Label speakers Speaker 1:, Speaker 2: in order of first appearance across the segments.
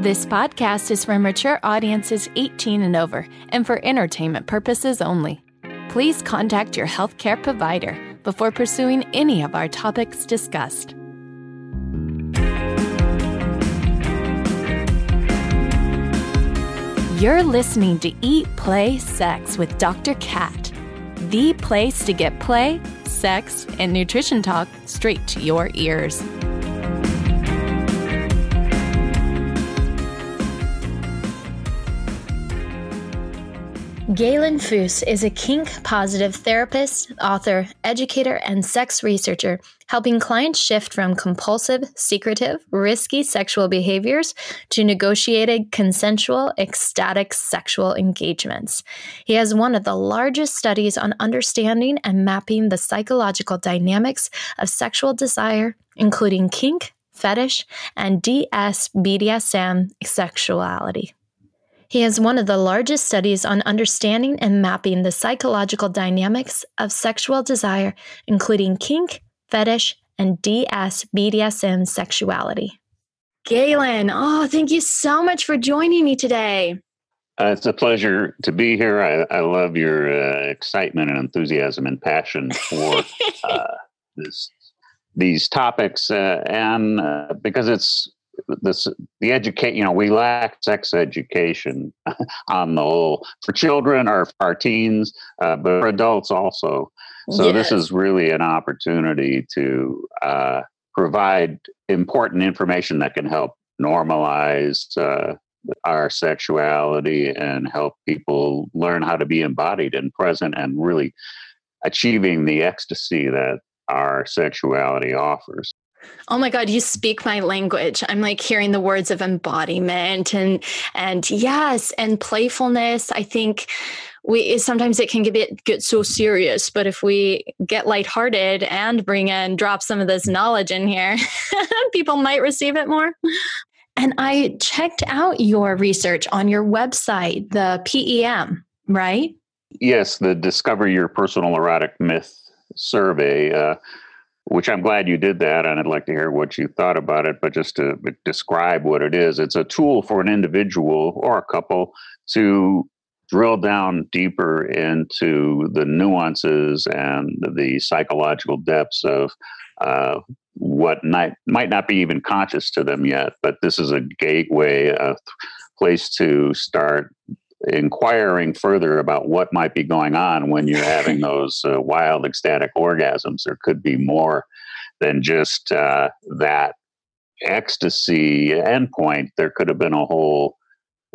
Speaker 1: This podcast is for mature audiences 18 and over and for entertainment purposes only. Please contact your healthcare provider before pursuing any of our topics discussed. You're listening to Eat, Play, Sex with Dr. Cat, the place to get play, sex, and nutrition talk straight to your ears.
Speaker 2: Galen Fous is a kink positive therapist, author, educator, and sex researcher, helping clients shift from compulsive, secretive, risky sexual behaviors to negotiated, consensual, ecstatic sexual engagements. He has one of the largest studies on understanding and mapping the psychological dynamics of sexual desire, including kink, fetish, and DS BDSM sexuality. He has one of the largest studies on understanding and mapping the psychological dynamics of sexual desire, including kink, fetish, and DS BDSM sexuality. Galen, oh, thank you so much for joining me today.
Speaker 3: Uh, it's a pleasure to be here. I, I love your uh, excitement and enthusiasm and passion for uh, this, these topics, uh, and uh, because it's this the educate you know we lack sex education on the whole for children or our teens uh, but for adults also so yes. this is really an opportunity to uh, provide important information that can help normalize uh, our sexuality and help people learn how to be embodied and present and really achieving the ecstasy that our sexuality offers
Speaker 2: Oh my God, you speak my language. I'm like hearing the words of embodiment and and yes, and playfulness. I think we sometimes it can get get so serious, but if we get lighthearted and bring in drop some of this knowledge in here, people might receive it more. And I checked out your research on your website, the PEM, right?
Speaker 3: Yes, the Discover Your Personal Erotic Myth survey. Uh, which I'm glad you did that, and I'd like to hear what you thought about it. But just to describe what it is, it's a tool for an individual or a couple to drill down deeper into the nuances and the psychological depths of uh, what might might not be even conscious to them yet. But this is a gateway, a place to start inquiring further about what might be going on when you're having those uh, wild ecstatic orgasms. There could be more than just uh, that ecstasy endpoint. There could have been a whole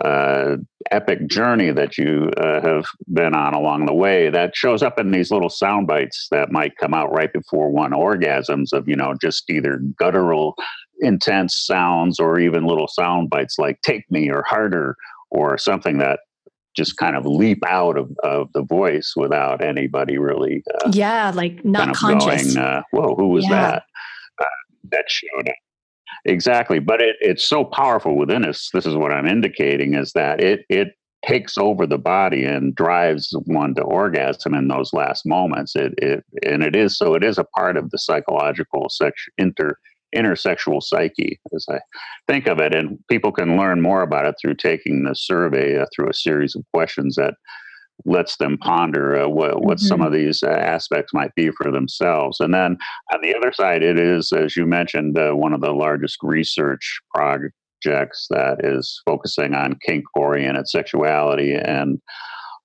Speaker 3: uh, epic journey that you uh, have been on along the way that shows up in these little sound bites that might come out right before one orgasms of you know just either guttural intense sounds or even little sound bites like take me or harder or something that just kind of leap out of, of the voice without anybody really
Speaker 2: uh, yeah like not kind of conscious.
Speaker 3: going, uh, whoa who was yeah. that? Uh, that showed up. Exactly but it, it's so powerful within us this is what i'm indicating is that it it takes over the body and drives one to orgasm in those last moments. It, it and it is so it is a part of the psychological sex inter intersexual psyche, as I think of it. And people can learn more about it through taking the survey uh, through a series of questions that lets them ponder uh, what, what mm-hmm. some of these uh, aspects might be for themselves. And then on the other side, it is, as you mentioned, uh, one of the largest research projects that is focusing on kink oriented sexuality and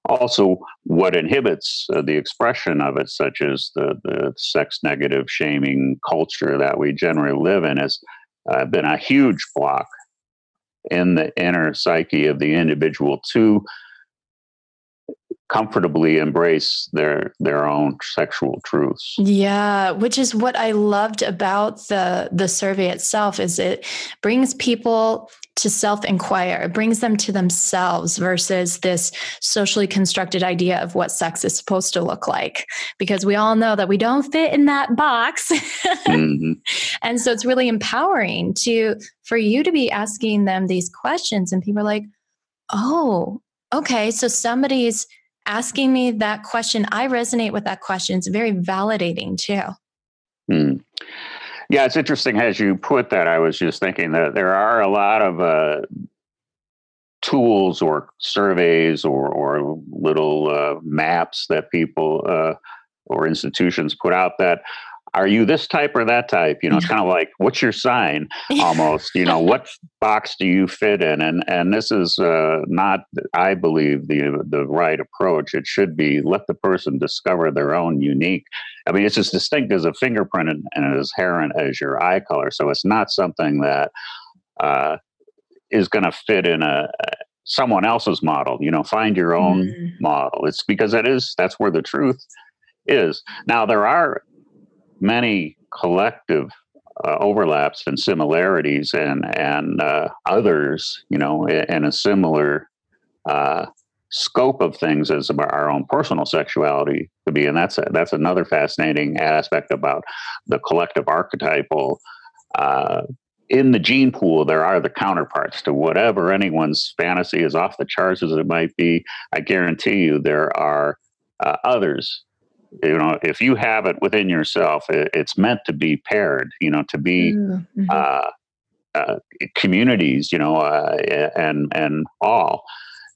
Speaker 3: also what inhibits uh, the expression of it, such as the, the sex negative shaming culture that we generally live in, has uh, been a huge block in the inner psyche of the individual to comfortably embrace their their own sexual truths.
Speaker 2: Yeah, which is what I loved about the the survey itself is it brings people to self inquire. It brings them to themselves versus this socially constructed idea of what sex is supposed to look like. Because we all know that we don't fit in that box. mm-hmm. And so it's really empowering to for you to be asking them these questions and people are like, "Oh, okay, so somebody's asking me that question. I resonate with that question. It's very validating too."
Speaker 3: Mm. Yeah, it's interesting as you put that. I was just thinking that there are a lot of uh, tools or surveys or, or little uh, maps that people uh, or institutions put out that are you this type or that type? You know, it's kind of like what's your sign almost, you know, what box do you fit in? And and this is uh, not, I believe, the the right approach. It should be let the person discover their own unique. I mean, it's as distinct as a fingerprint and, and as inherent as your eye color. So it's not something that uh, is going to fit in a someone else's model. You know, find your own mm. model. It's because that is that's where the truth is. Now there are many collective uh, overlaps and similarities and and uh, others, you know, in a similar uh, scope of things as our own personal sexuality to be, and that's a, that's another fascinating aspect about the collective archetypal. Uh, in the gene pool, there are the counterparts to whatever anyone's fantasy is off the charts as it might be. I guarantee you, there are uh, others you know if you have it within yourself it, it's meant to be paired you know to be mm-hmm. uh, uh, communities you know uh, and and all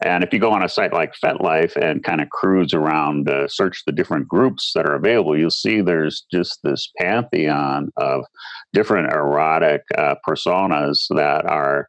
Speaker 3: and if you go on a site like FetLife and kind of cruise around, uh, search the different groups that are available, you'll see there's just this pantheon of different erotic uh, personas that are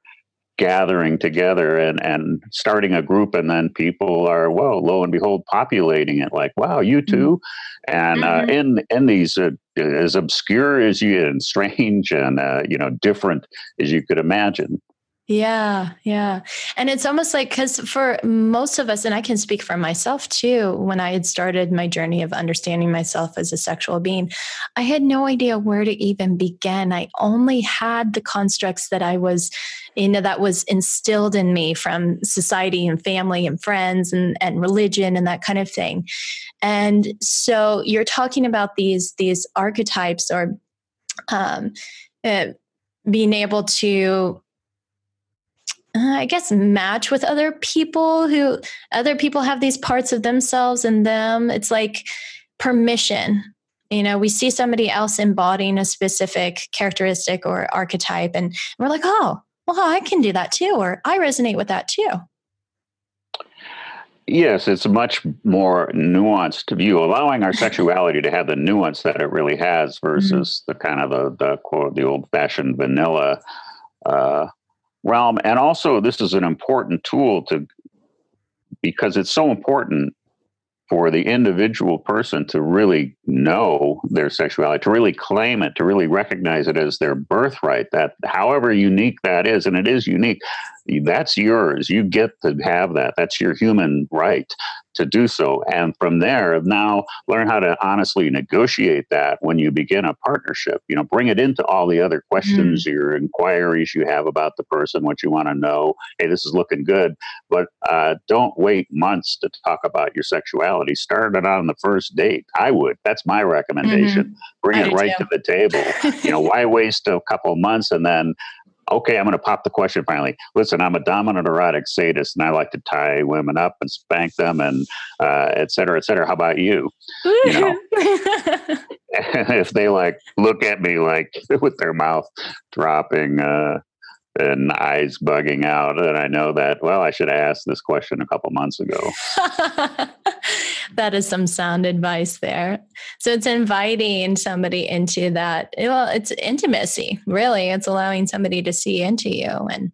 Speaker 3: gathering together and, and starting a group and then people are well lo and behold populating it like wow you mm-hmm. too and uh, mm-hmm. uh, in in these uh, as obscure as you and strange and uh, you know different as you could imagine
Speaker 2: yeah, yeah. And it's almost like because for most of us, and I can speak for myself too, when I had started my journey of understanding myself as a sexual being, I had no idea where to even begin. I only had the constructs that I was, you know, that was instilled in me from society and family and friends and, and religion and that kind of thing. And so you're talking about these, these archetypes or um, uh, being able to uh, I guess match with other people who other people have these parts of themselves in them. It's like permission. You know, we see somebody else embodying a specific characteristic or archetype, and we're like, oh, well, I can do that too, or I resonate with that too.
Speaker 3: Yes, it's a much more nuanced view, allowing our sexuality to have the nuance that it really has versus mm-hmm. the kind of the, the quote, the old fashioned vanilla uh, realm. And also, this is an important tool to because it's so important for the individual person to really know their sexuality, to really claim it, to really recognize it as their birthright, that however unique that is, and it is unique, that's yours. You get to have that. That's your human right to do so. And from there, now learn how to honestly negotiate that when you begin a partnership. You know, bring it into all the other questions, mm. your inquiries you have about the person, what you want to know. Hey, this is looking good. But uh, don't wait months to talk about your sexuality. Start it on the first date. I would. That's my recommendation. Mm-hmm. Bring I it right too. to the table. you know, why waste a couple months and then okay, I'm going to pop the question finally. Listen, I'm a dominant erotic sadist, and I like to tie women up and spank them, and uh, et cetera, et cetera. How about you? You know, if they like look at me like with their mouth dropping uh, and eyes bugging out, then I know that well, I should have asked this question a couple months ago.
Speaker 2: That is some sound advice there. So it's inviting somebody into that. Well, it's intimacy, really. It's allowing somebody to see into you and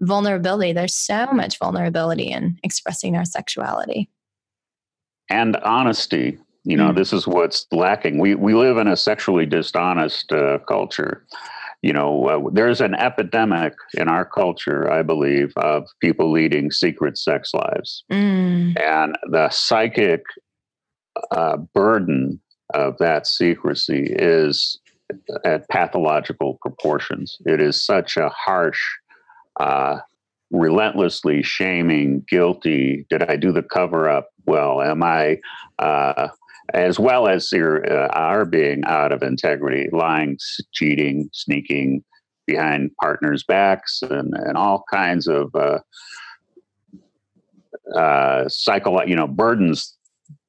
Speaker 2: vulnerability. There's so much vulnerability in expressing our sexuality.
Speaker 3: And honesty. You know, mm. this is what's lacking. We we live in a sexually dishonest uh, culture you know, uh, there's an epidemic in our culture, I believe, of people leading secret sex lives. Mm. And the psychic uh, burden of that secrecy is at pathological proportions. It is such a harsh, uh, relentlessly shaming, guilty. Did I do the cover up? Well, am I uh, as well as your uh, our being out of integrity, lying, cheating, sneaking behind partners' backs, and and all kinds of uh, uh, psycho, you know, burdens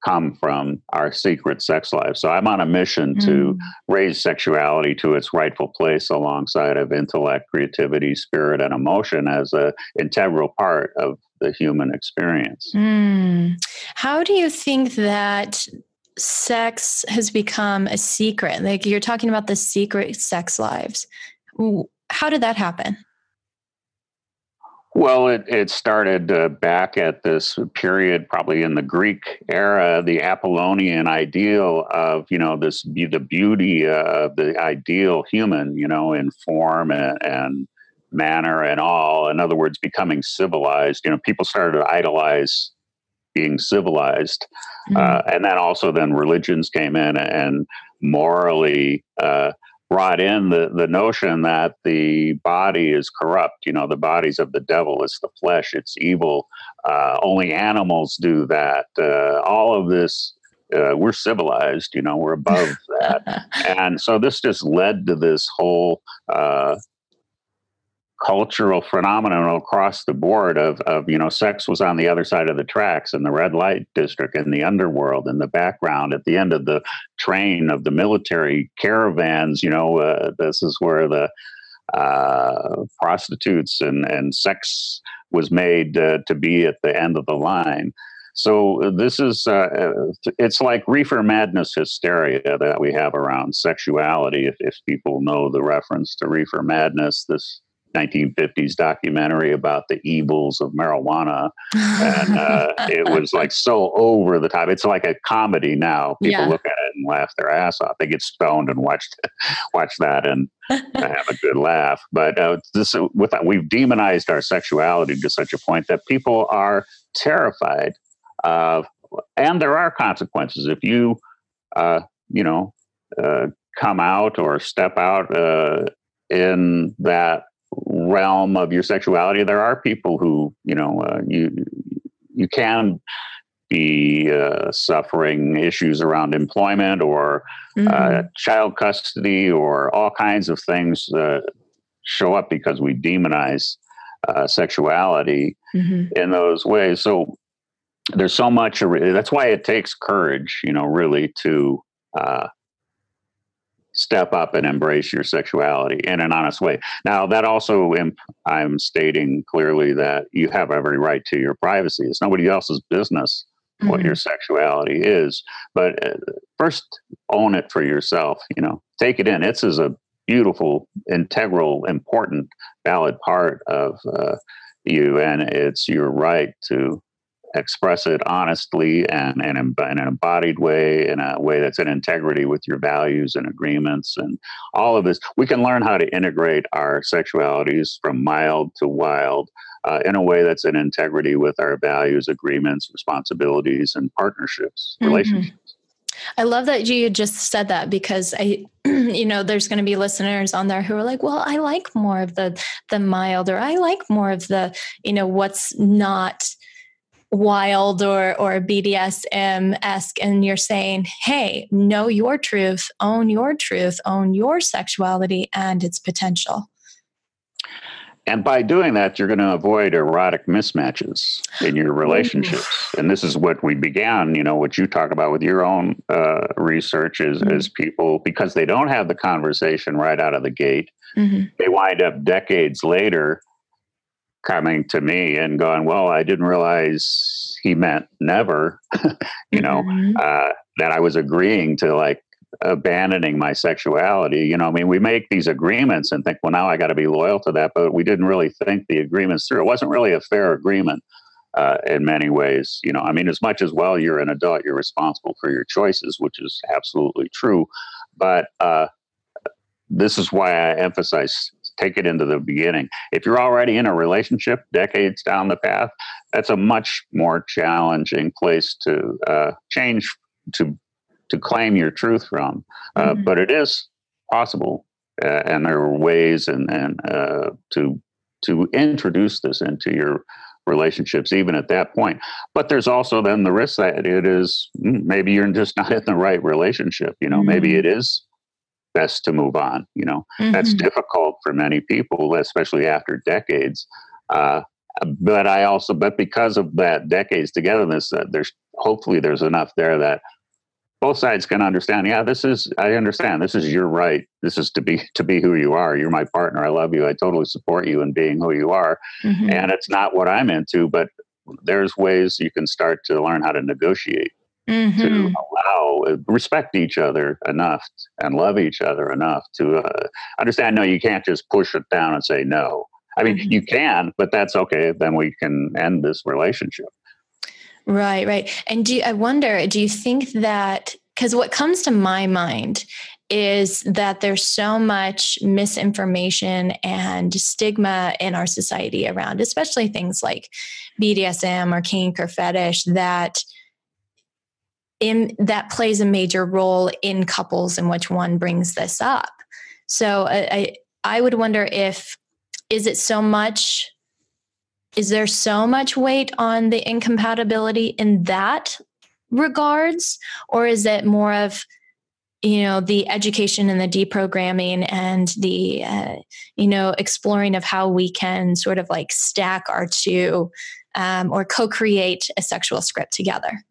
Speaker 3: come from our secret sex life. So I'm on a mission mm. to raise sexuality to its rightful place alongside of intellect, creativity, spirit, and emotion as a integral part of the human experience.
Speaker 2: Mm. How do you think that sex has become a secret? Like you're talking about the secret sex lives. How did that happen?
Speaker 3: Well, it, it started uh, back at this period, probably in the Greek era, the Apollonian ideal of, you know, this the beauty of the ideal human, you know, in form and, and manner and all. In other words, becoming civilized. You know, people started to idolize being civilized, mm-hmm. uh, and then also then religions came in and morally. Uh, brought in the, the notion that the body is corrupt. You know, the body's of the devil, it's the flesh, it's evil. Uh, only animals do that. Uh, all of this, uh, we're civilized, you know, we're above that. and so this just led to this whole uh, cultural phenomenon across the board of, of you know sex was on the other side of the tracks in the red light district in the underworld in the background at the end of the train of the military caravans you know uh, this is where the uh, prostitutes and, and sex was made uh, to be at the end of the line. So uh, this is uh, uh, it's like reefer madness hysteria that we have around sexuality if, if people know the reference to reefer madness this 1950s documentary about the evils of marijuana. And uh, it was like so over the top. It's like a comedy now. People yeah. look at it and laugh their ass off. They get stoned and watch watch that and have a good laugh. But uh, this with that, we've demonized our sexuality to such a point that people are terrified of and there are consequences. If you uh, you know uh, come out or step out uh, in that realm of your sexuality, there are people who you know uh, you you can be uh, suffering issues around employment or uh, mm-hmm. uh, child custody or all kinds of things that show up because we demonize uh, sexuality mm-hmm. in those ways. So there's so much. That's why it takes courage, you know, really to uh, step up and embrace your sexuality in an honest way. Now, that also, imp- I'm stating clearly that you have every right to your privacy. It's nobody else's business mm-hmm. what your sexuality is. But uh, first, own it for yourself. You know, take it in. It's as a beautiful, integral, important, valid part of uh, you, and it's your right to express it honestly and, and in, in, an embodied way, in a way that's in integrity with your values and agreements and all of this. We can learn how to integrate our sexualities from mild to wild uh, in a way that's in integrity with our values, agreements, responsibilities, and partnerships, mm-hmm. relationships.
Speaker 2: I love that you just said that because I, you know, there's going to be listeners on there who are like, well, I like more of the the mild, or I like more of the, you know, what's not wild or or BDSM esque, and you're saying, "Hey, know your truth, own your truth, own your sexuality and its potential."
Speaker 3: And by doing that, you're going to avoid erotic mismatches in your relationships. and this is what we began, you know, what you talk about with your own uh, research is, mm-hmm. is people, because they don't have the conversation right out of the gate, mm-hmm. they wind up decades later coming to me and going, "Well, I didn't realize he meant never," you know, mm-hmm. uh, that I was agreeing to like abandoning my sexuality. You know, I mean, we make these agreements and think, "Well, now I got to be loyal to that," but we didn't really think the agreements through. It wasn't really a fair agreement. Uh, in many ways, you know, I mean, as much as well, you're an adult, you're responsible for your choices, which is absolutely true. But uh, this is why I emphasize take it into the beginning. If you're already in a relationship decades down the path, that's a much more challenging place to uh, change to to claim your truth from. Uh, mm-hmm. But it is possible, uh, and there are ways and and uh, to to introduce this into your relationships even at that point but there's also then the risk that it is mm, maybe you're just not in the right relationship you know mm-hmm. maybe it is best to move on. You know, mm-hmm. that's difficult for many people, especially after decades. Uh, but I also, but because of that decades togetherness, uh, there's hopefully there's enough there that both sides can understand yeah this is i understand this is your right this is to be to be who you are you're my partner i love you i totally support you in being who you are mm-hmm. and it's not what i'm into but there's ways you can start to learn how to negotiate mm-hmm. to allow respect each other enough and love each other enough to uh, understand no you can't just push it down and say no i mean mm-hmm. you can but that's okay then we can end this relationship
Speaker 2: Right, right. And do I wonder, do you think that because what comes to my mind is that there's so much misinformation and stigma in our society around, especially things like BDSM or kink or fetish that in that plays a major role in couples in which one brings this up. So I I would wonder if is it so much is there so much weight on the incompatibility in that regards or is it more of you know the education and the deprogramming and the uh, you know exploring of how we can sort of like stack our two um, or co-create a sexual script together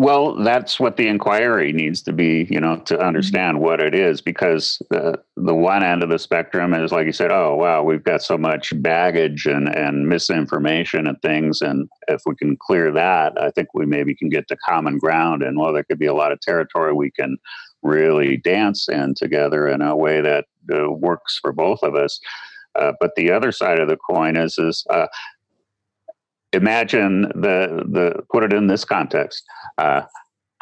Speaker 3: well, that's what the inquiry needs to be, you know, to mm-hmm. understand mm-hmm. what it is, because the the one end of the spectrum is like you said, oh wow, we've got so much baggage and and misinformation and things, and if we can clear that, I think we maybe can get to common ground, and well, there could be a lot of territory we can really dance in together in a way that uh, works for both of us. Uh, but the other side of the coin is is uh, imagine the the put it in this context. Uh,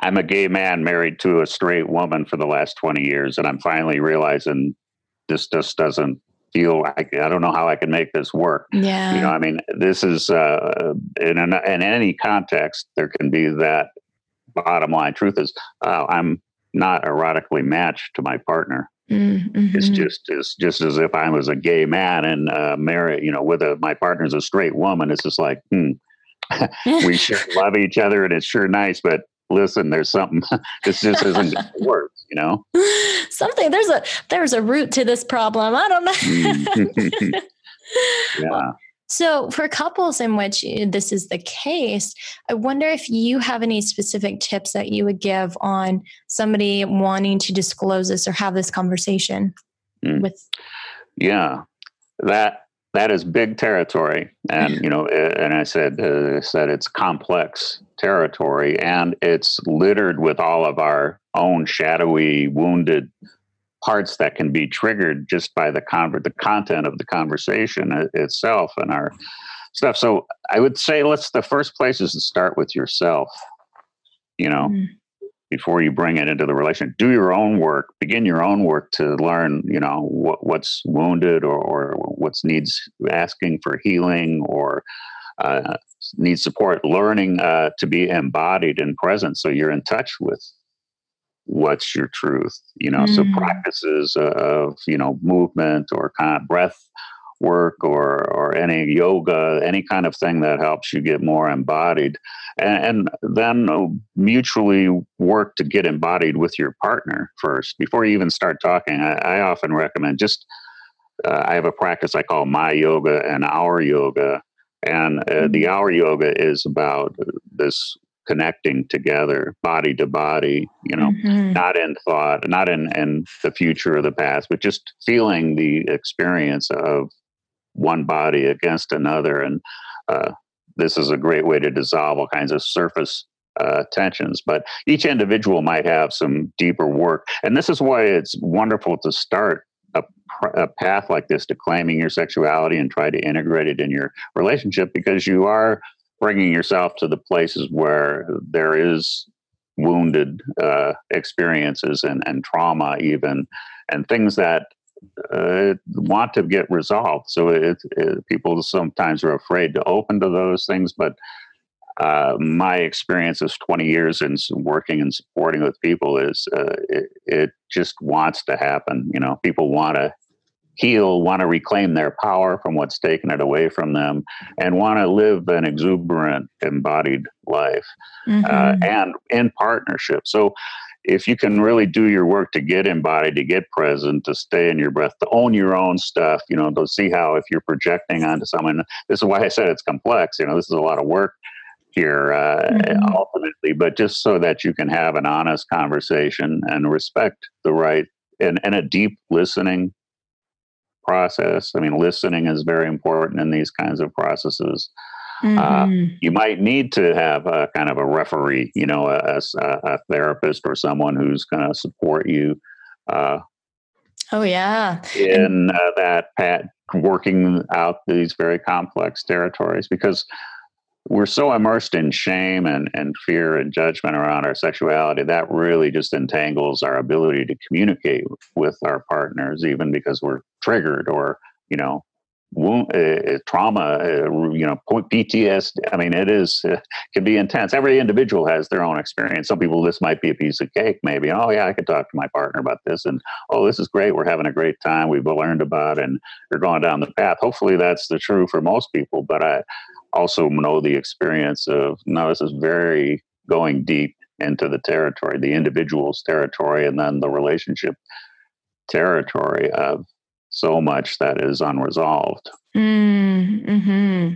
Speaker 3: I'm a gay man married to a straight woman for the last 20 years, and I'm finally realizing this just doesn't feel like I don't know how I can make this work.
Speaker 2: Yeah.
Speaker 3: You know, I mean, this is uh, in, an, in any context, there can be that bottom line truth is, oh, I'm not erotically matched to my partner. Mm-hmm. It's just it's just as if I was a gay man and uh, married, you know, with a my partner's a straight woman. It's just like, hmm, we sure love each other and it's sure nice, but listen, there's something. this just isn't work, you know.
Speaker 2: Something there's a there's a root to this problem. I don't know.
Speaker 3: Mm-hmm. yeah.
Speaker 2: So, for couples in which this is the case, I wonder if you have any specific tips that you would give on somebody wanting to disclose this or have this conversation mm. with.
Speaker 3: Yeah, that that is big territory, and you know, and I said uh, said it's complex territory, and it's littered with all of our own shadowy, wounded parts that can be triggered just by the convert the content of the conversation itself and our stuff so i would say let's the first place is to start with yourself you know mm. before you bring it into the relation do your own work begin your own work to learn you know what, what's wounded or, or what's needs asking for healing or uh, needs support learning uh, to be embodied and present so you're in touch with what's your truth you know mm. so practices of you know movement or kind of breath work or or any yoga any kind of thing that helps you get more embodied and, and then uh, mutually work to get embodied with your partner first before you even start talking i, I often recommend just uh, i have a practice i call my yoga and our yoga and uh, the mm. our yoga is about this connecting together body to body you know mm-hmm. not in thought not in in the future or the past but just feeling the experience of one body against another. And uh, this is a great way to dissolve all kinds of surface uh, tensions. But each individual might have some deeper work. And this is why it's wonderful to start a, a, path like this to claiming your sexuality and try to integrate it in your relationship because you are bringing yourself to the places where there is wounded uh, experiences and, and trauma even and things that uh, want to get resolved. So it, it, people sometimes are afraid to open to those things but uh, my experience is 20 years in working and supporting with people is uh, it, it, just wants to happen you know? People want to heal, want to reclaim their power from what's taken it away from them, and want to live an exuberant, embodied life uh, mm-hmm. uh, and in partnership. So, if you can really do your work to get embodied, to get present, to stay in your breath, to own your own stuff, you know, to see how if you're projecting onto someone, this is why I said it's complex. You know, this is a lot of work here uh, mm-hmm. ultimately, but just so that you can have an honest conversation and respect the right and, and a deep listening process. I mean, listening is very important in these kinds of processes. Uh, mm-hmm. Uh, you might need to have a kind of a referee, you know, a, a, a therapist or someone who's going to support you. Uh,
Speaker 2: oh yeah,
Speaker 3: in uh, that pat working out these very complex territories because we're so immersed in shame and, and fear and judgment around our sexuality that really just entangles our ability to communicate with our partners even because we're triggered or you know wound, uh, trauma uh, you know ptsd i mean it is uh, can be intense. Every individual has their own experience. Some people this might be a piece of cake maybe. Oh yeah i could talk to my partner about this and oh this is great. We're having a great time. We've learned about and we're going down the path. Hopefully that's the true for most people but i also know the experience of now this is very going deep into the territory, the individual's territory, and then the relationship territory of so much that is unresolved.
Speaker 2: Mm, mm-hmm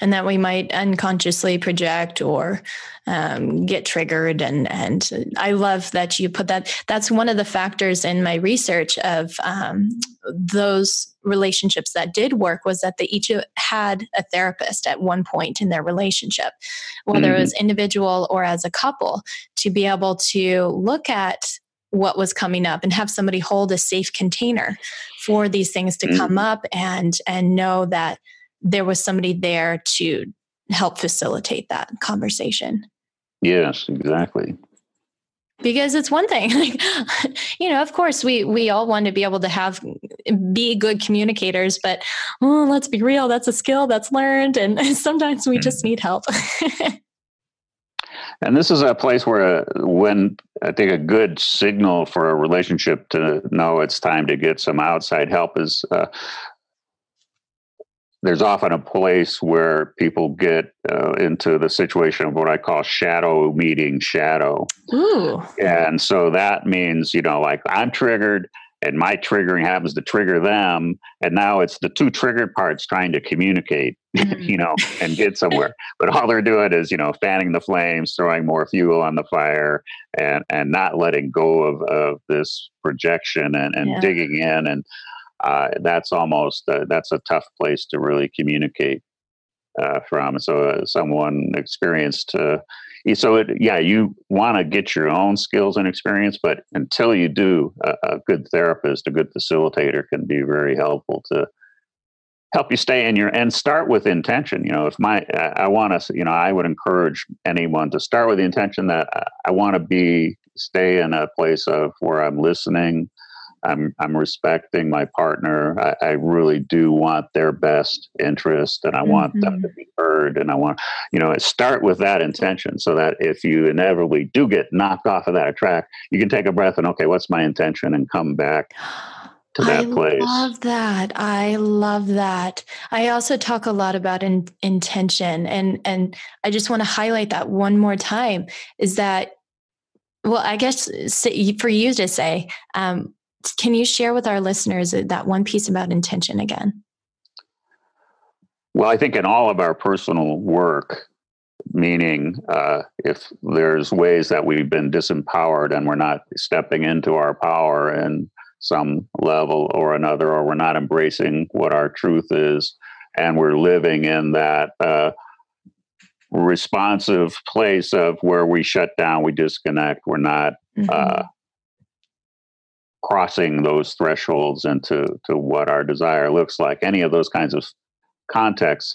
Speaker 2: and that we might unconsciously project or um, get triggered and and i love that you put that that's one of the factors in my research of um, those relationships that did work was that they each had a therapist at one point in their relationship whether mm-hmm. it was individual or as a couple to be able to look at what was coming up and have somebody hold a safe container for these things to mm-hmm. come up and and know that there was somebody there to help facilitate that conversation.
Speaker 3: Yes, exactly.
Speaker 2: Because it's one thing, like, you know, of course, we we all want to be able to have be good communicators, but oh, let's be real, that's a skill that's learned, and sometimes we just need help.
Speaker 3: and this is a place where, uh, when I think a good signal for a relationship to know it's time to get some outside help is uh, there's often a place where people get uh, into the situation of what I call shadow meeting shadow.
Speaker 2: Ooh.
Speaker 3: And so that means, you know, like I'm triggered and my triggering happens to trigger them. And now it's the two triggered parts trying to communicate, mm. you know, and get somewhere. but all they're doing is, you know, fanning the flames, throwing more fuel on the fire and, and not letting go of, of this projection and, and yeah. digging in. And, uh, that's almost uh, that's a tough place to really communicate uh, from. So uh, someone experienced. Uh, so it, yeah, you want to get your own skills and experience, but until you do, a, good therapist, a good facilitator can be very helpful to help you stay in your and start with intention. You know, if my I, I want to, you know, I would encourage anyone to start with the intention that I, I want to be stay in a place of where I'm listening I'm I'm respecting my partner. I, I, really do want their best interest, and I mm-hmm. want them to mm-hmm. be heard. And I want you know start with that intention, so that if you inevitably do get knocked off of that track, you can take a breath and okay, what's my intention, and come back. To that place.
Speaker 2: I
Speaker 3: place.
Speaker 2: love that. I love that. I also talk a lot about in, intention, and and I just want to highlight that one more time. Is that well, I guess for you to say, um, can you share with our listeners that one piece about intention again?
Speaker 3: Well, I think in all of our personal work, meaning uh, if there's ways that we've been disempowered and we're not stepping into our power in some level or another, or we're not embracing what our truth is, and we're living in that uh, responsive place of where we shut down, we disconnect, we're not mm-hmm. uh, crossing those thresholds into to what our desire looks like. Any of those kinds of contexts,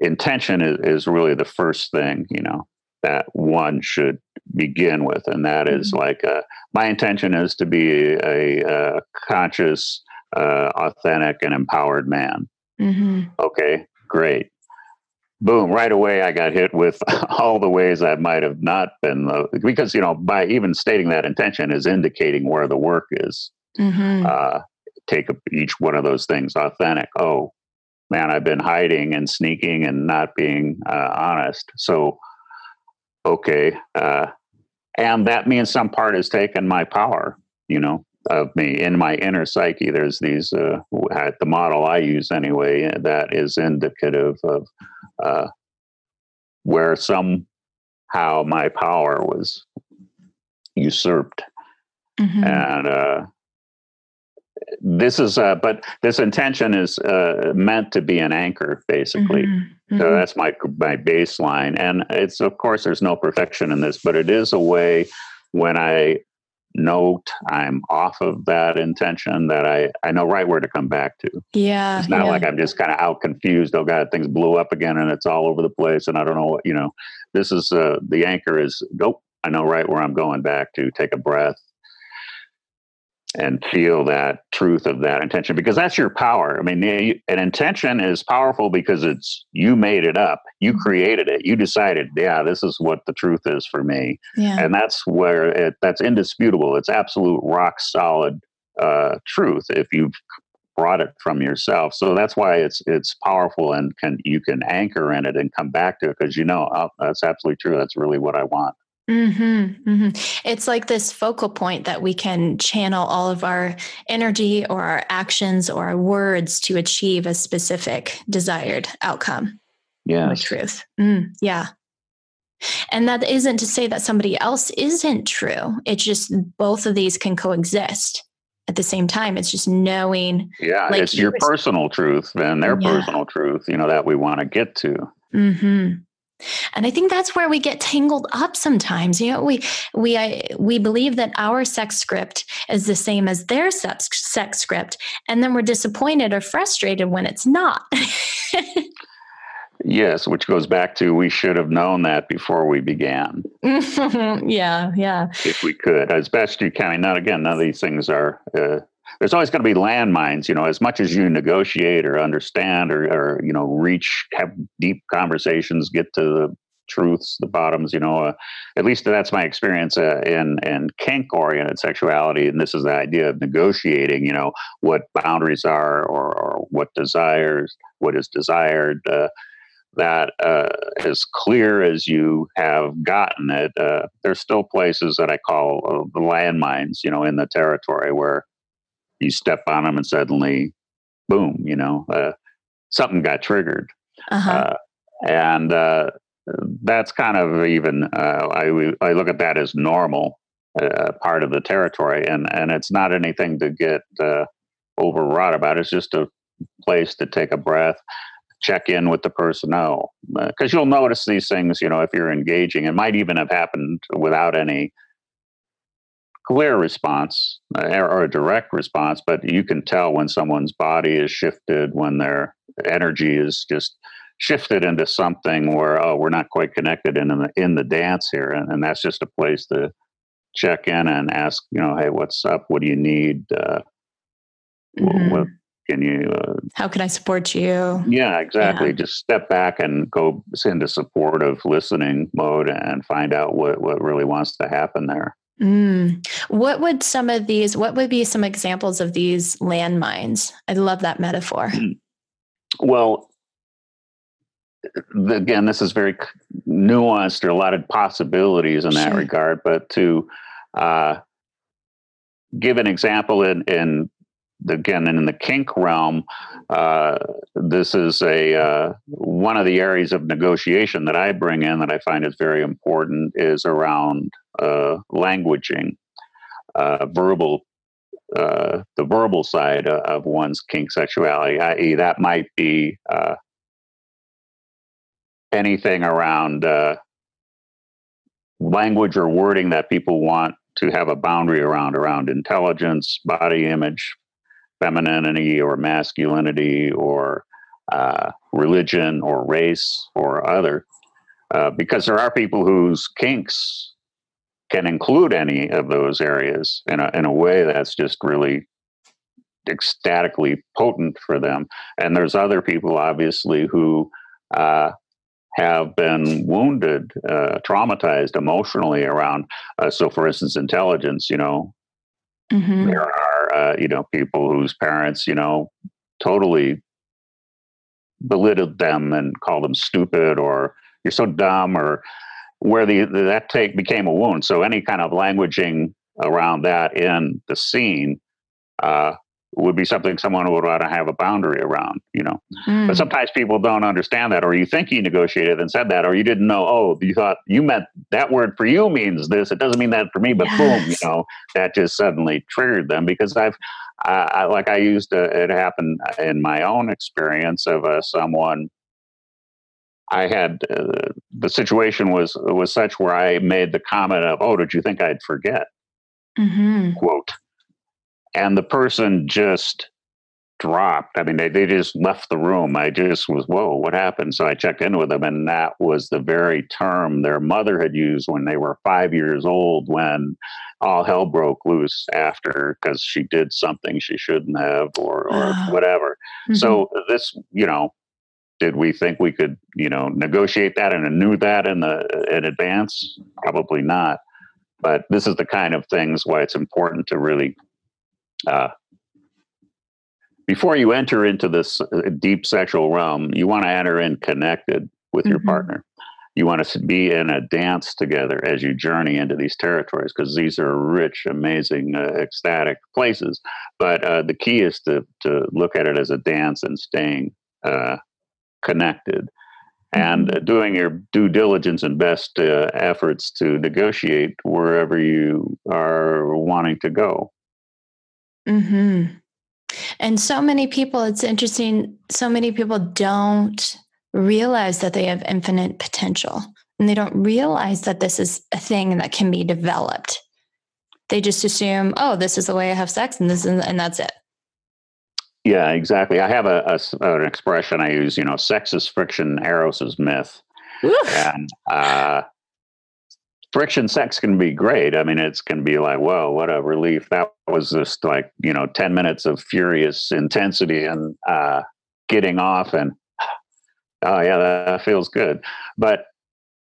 Speaker 3: intention is, is really the first thing, you know, that one should begin with. And that is mm-hmm. like, uh, my intention is to be a, a conscious, uh, authentic, and empowered man. Mm-hmm. Okay, great boom, right away I got hit with all the ways I might have not been, uh, because, you know, by even stating that intention is indicating where the work is. Mm-hmm. Uh, take a, each one of those things authentic. Oh, man, I've been hiding and sneaking and not being uh, honest. So, okay. Uh, and that means some part has taken my power, you know, of me in my inner psyche. There's these, uh, the model I use anyway, that is indicative of uh, where somehow my power was usurped. Mm-hmm. And uh, this is, uh, but this intention is uh, meant to be an anchor, basically. Mm-hmm. So mm-hmm. that's my my baseline, and it's of course there's no perfection in this, but it is a way when I note. I'm off of that intention that i i know right where to come back to.
Speaker 2: Yeah
Speaker 3: it's not
Speaker 2: yeah.
Speaker 3: like i'm just kind of out confused oh god things blew up again and it's all over the place and i don't know what you know. This is uh the anchor is nope i know right where i'm going back to. Take a breath and feel that truth of that intention because that's your power. I mean, an intention is powerful because it's you made it up, you mm-hmm. created it, you decided, yeah, this is what the truth is for me,
Speaker 2: yeah.
Speaker 3: and that's where it, that's indisputable. It's absolute rock solid uh, truth if you've brought it from yourself. So that's why it's it's powerful and can you can anchor in it and come back to it because you know oh, that's absolutely true. That's really what I want.
Speaker 2: Mm-hmm, mm-hmm. It's like this focal point that we can channel all of our energy or our actions or our words to achieve a specific desired outcome.
Speaker 3: Yeah.
Speaker 2: The truth. Mm, yeah. And that isn't to say that somebody else isn't true. It's just both of these can coexist at the same time. It's just knowing.
Speaker 3: Yeah. Like it's your personal truth and their yeah. personal truth, you know, that we want to get to.
Speaker 2: Mm-hmm. And I think that's where we get tangled up sometimes. You know, we we I, we believe that our sex script is the same as their sex, sex script, and then we're disappointed or frustrated when it's not.
Speaker 3: yes, which goes back to we should have known that before we began.
Speaker 2: yeah, yeah.
Speaker 3: If we could, as best you can. Not again, none of these things are uh, there's always going to be landmines you know as much as you negotiate or understand or, or you know reach have deep conversations get to the truths the bottoms you know uh, at least that's my experience uh, in in kink oriented sexuality and this is the idea of negotiating you know what boundaries are or, or what desires what is desired uh, that uh, as clear as you have gotten it, uh, there's still places that I call uh, the landmines, you know, in the territory where you step on them and suddenly, boom, you know, uh, something got triggered. Uh-huh. Uh, and uh, that's kind of even, uh, I, I look at that as normal uh, part of the territory. And, and it's not anything to get uh, overwrought about. It's just a place to take a breath, check in with the personnel. Because you'll notice these things, you know, if you're engaging. It might even have happened without any clear response uh, or a direct response, but you can tell when someone's body is shifted, when their energy is just shifted into something where oh we're not quite connected in the in the dance here, and, and that's just a place to check in and ask you know hey what's up? What do you need? Uh, mm-hmm. what can you uh,
Speaker 2: how can i support you?
Speaker 3: Yeah exactly. Yeah. just step back and go into supportive listening mode and find out what what really wants to happen there
Speaker 2: Mm. What would some of these, what would be some examples of these landmines? I love that metaphor. Mm.
Speaker 3: Well, again, this is very nuanced. There are a lot of possibilities in that sure. regard, but to uh, give an example in, in again in the kink realm, uh, this is a uh, one of the areas of negotiation that I bring in that I find is very important is around uh, languaging, uh, verbal, uh, the verbal side of one's kink sexuality, i.e., that might be uh, anything around language or wording that people want to have a boundary around around intelligence, body image, femininity or masculinity or uh, religion or race or other. Uh, because there are people whose kinks can include any of those areas in a, in a way that's just really ecstatically potent for them. And there's other people, obviously, who uh, have been wounded, uh, traumatized emotionally around. Uh, so, for instance, intelligence, you know, mm-hmm. there are, uh, you know, people whose parents, you know, totally belittled them and called them stupid or you're so dumb or where the that take became a wound. So any kind of languaging around that in the scene uh, would be something someone would want to have a boundary around, you know. Mm. But sometimes people don't understand that, or you think you negotiated and said that, or you didn't know, oh, you thought you meant that word for you means this. It doesn't mean that for me, but yes. boom, you know, that just suddenly triggered them because I've, uh, I, like I used to, it happened in my own experience of uh, someone. I had uh, the situation was was such where I made the comment of, "Oh, did you think I'd forget?" Mm-hmm. Quote and the person just dropped. I mean, they, they just left the room. I just was, whoa, what happened? So I checked in with them, and that was the very term their mother had used when they were five years old when all hell broke loose after because she did something she shouldn't have or, or whatever. Mm-hmm. So this, you know, did we think we could, you know, negotiate that and knew that in the in advance? Probably not. But this is the kind of things why it's important to really uh, before you enter into this uh, deep sexual realm, you want to enter in connected with mm-hmm. your partner. You want to be in a dance together as you journey into these territories because these are rich, amazing, uh, ecstatic places. But uh, the key is to to look at it as a dance and staying uh, connected and mm-hmm. doing your due diligence and best uh, efforts to negotiate wherever you are wanting to go.
Speaker 2: Hmm. And so many people, it's interesting. So many people don't realize that they have infinite potential, and they don't realize that this is a thing that can be developed. They just assume, oh, this is the way I have sex, and this is, and that's it.
Speaker 3: Yeah, exactly. I have a, a, an expression I use. You know, sex is friction, eros is myth, Oof. and uh, friction sex can be great. I mean, it's can be like, whoa, what a relief. That was just like, you know, 10 minutes of furious intensity and uh, getting off and, oh, yeah, that feels good. But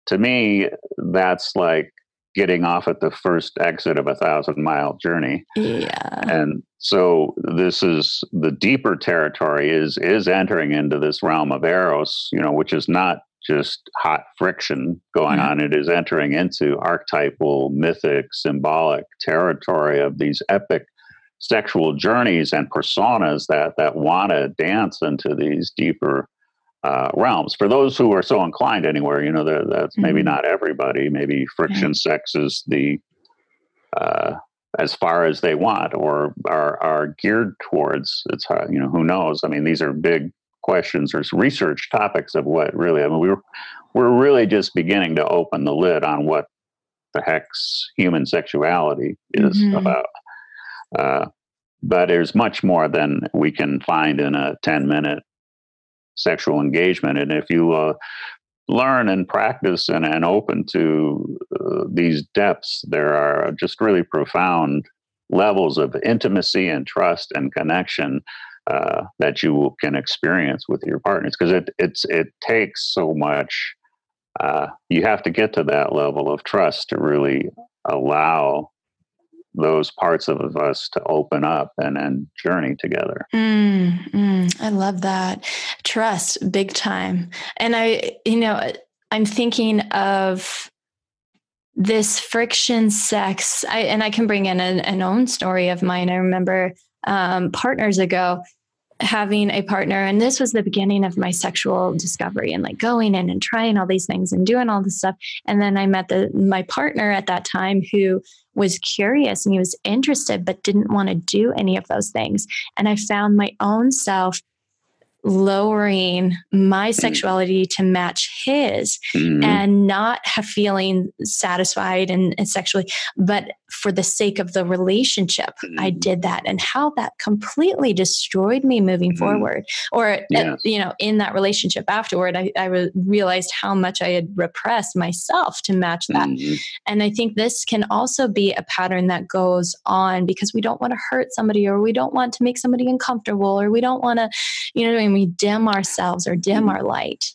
Speaker 3: to me, that's like getting off at the first exit of a thousand mile journey.
Speaker 2: Yeah.
Speaker 3: And so this is the deeper territory is is entering into this realm of eros, you know, which is not just hot friction going mm-hmm. on. It is entering into archetypal, mythic, symbolic territory of these epic sexual journeys and personas that that want to dance into these deeper uh, realms. For those who are so inclined, anywhere, you know, that's mm-hmm. maybe not everybody. Maybe friction mm-hmm. sex is the uh, as far as they want, or are are geared towards. It's you know, who knows? I mean, these are big questions or research topics of what really, I mean, we are we're really just beginning to open the lid on what the heck's human sexuality is mm-hmm. about. Uh, but there's much more than we can find in a 10 minute sexual engagement. And if you uh, learn and practice and, and open to uh, these depths, there are just really profound levels of intimacy and trust and connection uh, that you can experience with your partners because it it's it takes so much. Uh, you have to get to that level of trust to really allow those parts of us to open up and and journey together.
Speaker 2: Mm, mm, I love that trust, big time. And I, you know, I'm thinking of this friction sex I, and i can bring in an, an own story of mine i remember um, partners ago having a partner and this was the beginning of my sexual discovery and like going in and trying all these things and doing all this stuff and then i met the my partner at that time who was curious and he was interested but didn't want to do any of those things and i found my own self lowering my mm. sexuality to match his mm-hmm. and not have feeling satisfied and, and, sexually but for the sake of the relationship mm-hmm. i did that and how that completely destroyed me moving mm-hmm. forward or yes. uh, you know in that relationship afterward i, I re- realized how much i had repressed myself to match that mm-hmm. and i think this can also be a pattern that goes on because we don't want to hurt somebody or we don't want to make somebody uncomfortable or we don't want to you know we dim ourselves or dim mm-hmm. our light.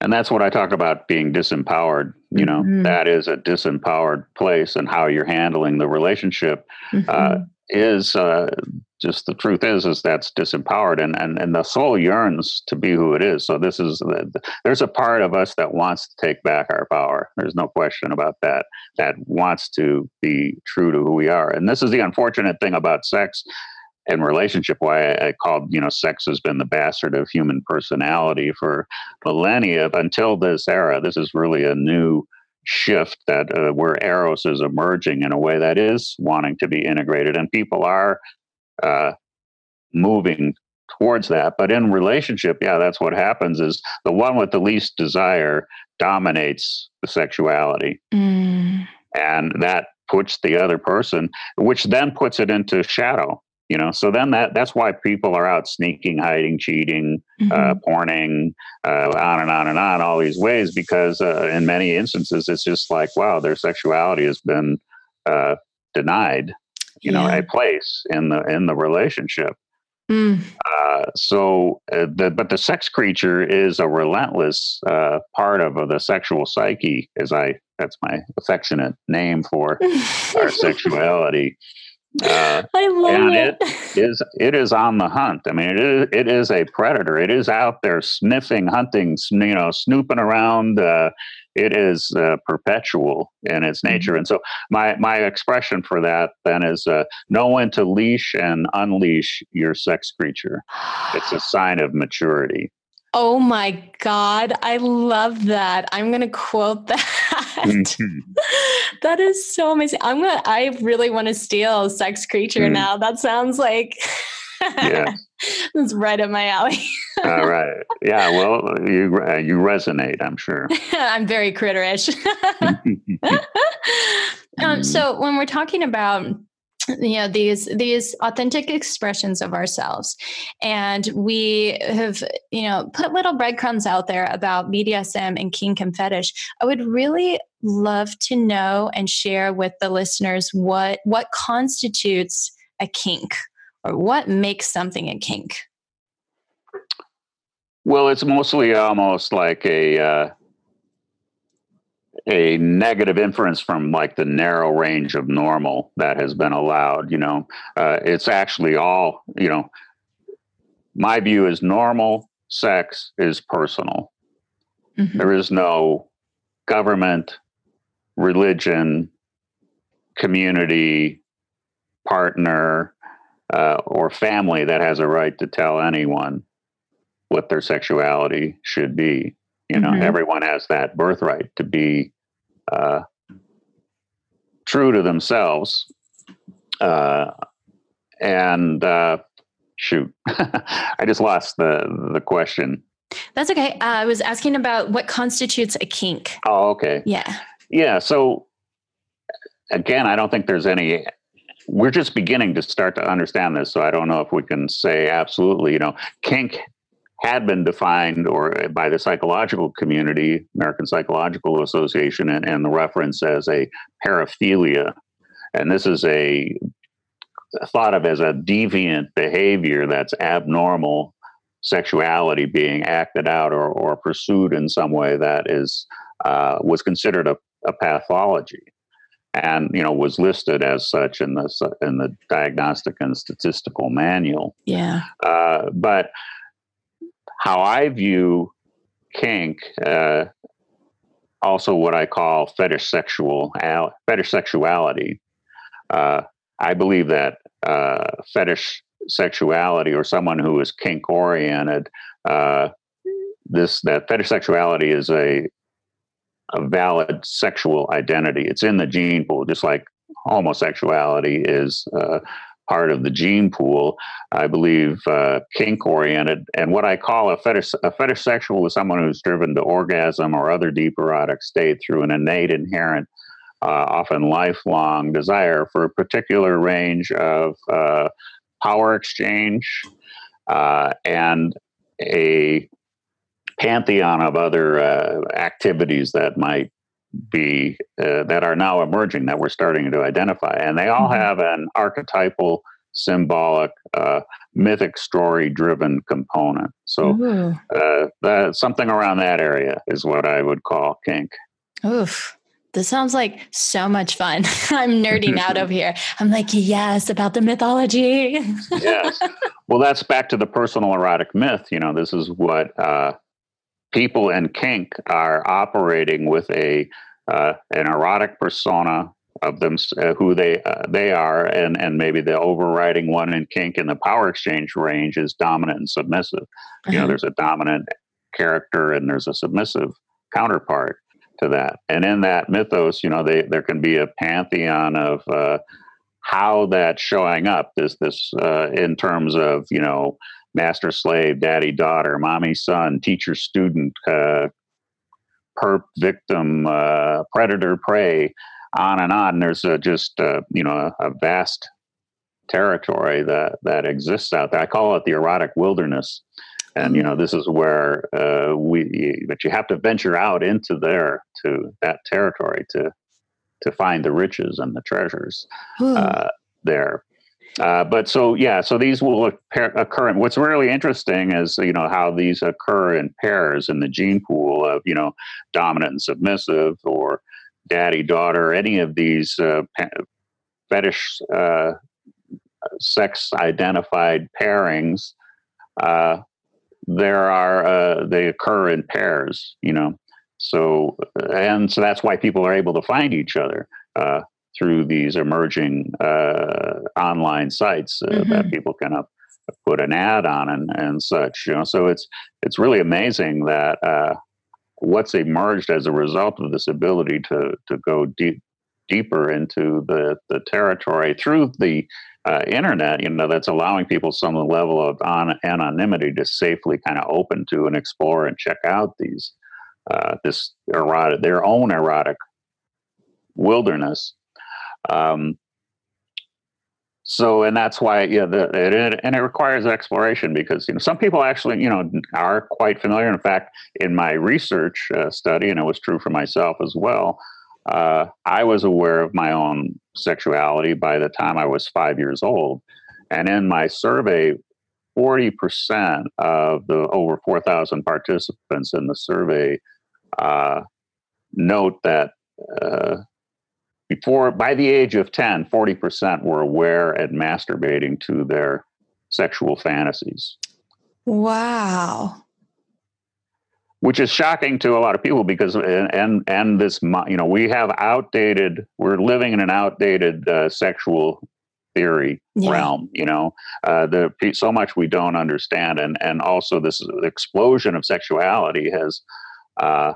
Speaker 3: And that's what I talk about being disempowered. You know, mm-hmm. that is a disempowered place, and how you're handling the relationship mm-hmm. uh, is uh, just the truth is is that's disempowered, and and and the soul yearns to be who it is. So this is there's a part of us that wants to take back our power. There's no question about that. That wants to be true to who we are, and this is the unfortunate thing about sex in relationship why I, I, called you know sex has been the bastard of human personality for millennia until this era. This is really a new shift that uh, where eros is emerging in a way that is wanting to be integrated and people are uh, moving towards that. But in relationship yeah that's what happens is the one with the least desire dominates the sexuality. Mm. and that puts the other person which then puts it into shadow you know so then that that's why people are out sneaking hiding cheating uh, mm-hmm. uh, porning uh, on and on and on all these ways because uh, in many instances it's just like wow their sexuality has been uh, denied you yeah. know a place in the in the relationship mm. Uh, so the, but the sex creature is a relentless part of, of the sexual psyche as i that's my affectionate name for our sexuality
Speaker 2: uh, I love
Speaker 3: it. it is it is on the hunt. I mean, it is it is a predator. It is out there sniffing, hunting, you know, snooping around. Uh, it is uh, perpetual in its mm-hmm. nature, and so my my expression for that then is uh, know when to leash and unleash your sex creature. It's a sign of maturity.
Speaker 2: Oh my God. I love that. I'm going to quote that. Mm-hmm. that is so amazing. I'm going to, I really want to steal Sex Creature mm. now. That sounds like, yeah. It's right up my alley.
Speaker 3: All right. Yeah. Well, you, uh, you resonate, I'm sure.
Speaker 2: I'm very critterish. um, so when we're talking about you know these these authentic expressions of ourselves and we have you know put little breadcrumbs out there about bdsm and kink and fetish i would really love to know and share with the listeners what what constitutes a kink or what makes something a kink
Speaker 3: well it's mostly almost like a uh a negative inference from like the narrow range of normal that has been allowed. You know, uh, it's actually all, you know, my view is normal sex is personal. Mm-hmm. There is no government, religion, community, partner, uh, or family that has a right to tell anyone what their sexuality should be. You know, mm-hmm. everyone has that birthright to be uh, true to themselves. Uh, and uh, shoot, I just lost the the question.
Speaker 2: That's okay. Uh, I was asking about what constitutes a kink.
Speaker 3: Oh, okay.
Speaker 2: Yeah.
Speaker 3: Yeah. So again, I don't think there's any. We're just beginning to start to understand this, so I don't know if we can say absolutely. You know, kink had been defined or uh, by the psychological community, American Psychological Association, and, and the reference as a paraphilia. And this is a thought of as a deviant behavior that's abnormal sexuality being acted out or, or pursued in some way that is uh, was considered a, a, pathology and you know was listed as such in the in the diagnostic and statistical manual
Speaker 2: yeah
Speaker 3: uh, but how I view kink, uh, also what I call fetish sexual fetish sexuality. Uh, I believe that uh, fetish sexuality or someone who is kink oriented, uh, this that fetish sexuality is a a valid sexual identity. It's in the gene pool, just like homosexuality is uh, part of the gene pool. I believe uh, kink oriented, and what I call a fetish a fetish sexual is someone who's driven to orgasm or other deep erotic state through an innate, inherent, uh, often lifelong desire for a particular range of uh, power exchange uh, and a pantheon of other uh, activities that might be uh, that are now emerging that we're starting to identify, and they all mm-hmm. have an archetypal, symbolic, uh, mythic story-driven component. So, uh, that, something around that area is what I would call kink.
Speaker 2: Oof. This sounds like so much fun. I'm nerding out over here. I'm like, yes, about the mythology.
Speaker 3: yes. Well, that's back to the personal erotic myth. You know, this is what uh, people in kink are operating with a uh, an erotic persona of them uh, who they uh, they are and and maybe the overriding one in kink in the power exchange range is dominant and submissive uh-huh. you know uh-huh. there's a dominant character and there's a submissive counterpart to that and in that mythos you know they, there can be a pantheon of uh, how that's showing up is this uh, in terms of you know master slave daddy daughter mommy son teacher student uh, perp victim uh, predator prey on and on. There's a, just uh, you know a, a, vast territory that that exists out there. I call it the erotic wilderness, and you know this is where uh, we. But you have to venture out into there to that territory to to find the riches and the treasures uh, there. Uh, but so yeah, so these will occur. And what's really interesting is you know how these occur in pairs in the gene pool of you know dominant and submissive, or daddy daughter, any of these uh, fetish uh, sex identified pairings, uh, there are uh, they occur in pairs, you know. So and so that's why people are able to find each other uh, through these emerging uh, online sites mm-hmm. that people can up, put an ad on and, and such. You know, so it's it's really amazing that what's emerged as a result of this ability to to go deep deeper into the the territory through the uh, internet, you know, that's allowing people some level of on, anonymity to safely kind of open to and explore and check out these uh, this erotic, their own erotic wilderness. Um, so and that's why yeah the, it, and it requires exploration because you know some people actually you know are quite familiar. In fact in my research uh, study and it was true for myself as well uh, i was aware of my own sexuality by the time i was five years old. And in my survey 40% of the over 4000 participants in the survey uh, note that uh, before by the age of 10 40% were aware and masturbating to their sexual fantasies.
Speaker 2: Wow.
Speaker 3: Which is shocking to a lot of people because and and this you know we have outdated we're living in an outdated uh, sexual theory yeah. realm you know? Uh, the so much we don't understand and and also this explosion of sexuality has uh,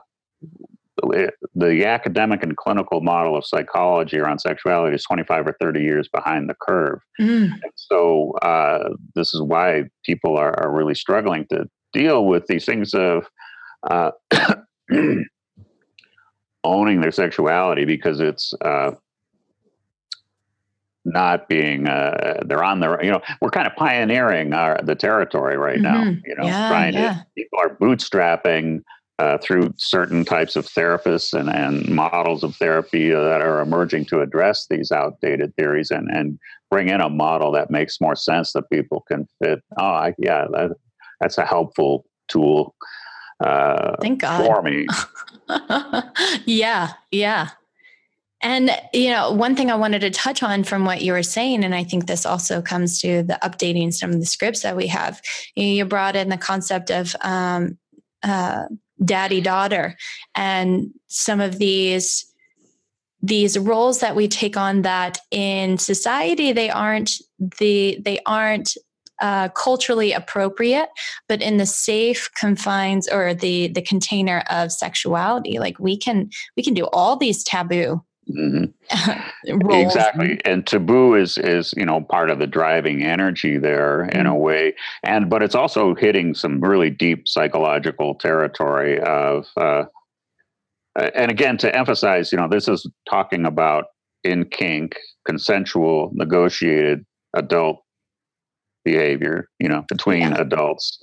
Speaker 3: the academic and clinical model of psychology around sexuality is 25 or 30 years behind the curve. Mm. so uh, this is why people are, are, really struggling to deal with these things of uh, owning their sexuality because it's uh, not being uh, they're on the you know we're kind of pioneering our the territory right mm-hmm. now you know yeah, trying yeah. to people are bootstrapping uh, through certain types of therapists and, and models of therapy that are emerging to address these outdated theories and, and bring in a model that makes more sense that people can fit. Oh, I, yeah, that, that's a helpful tool uh,
Speaker 2: Thank God.
Speaker 3: for me.
Speaker 2: yeah, yeah. And, you know, one thing I wanted to touch on from what you were saying, and I think this also comes to the updating some of the scripts that we have. You brought in the concept of um, uh, daddy daughter and some of these these roles that we take on that in society they aren't the they aren't uh, culturally appropriate, but in the safe confines or the the container of sexuality. Like we can we can do all these taboo
Speaker 3: Mm-hmm. exactly and taboo is is you know part of the driving energy there mm-hmm. in a mm-hmm. way and but it's also hitting some really deep psychological territory of uh, and again to emphasize you know this is talking about in kink consensual negotiated adult behavior you know between yeah. adults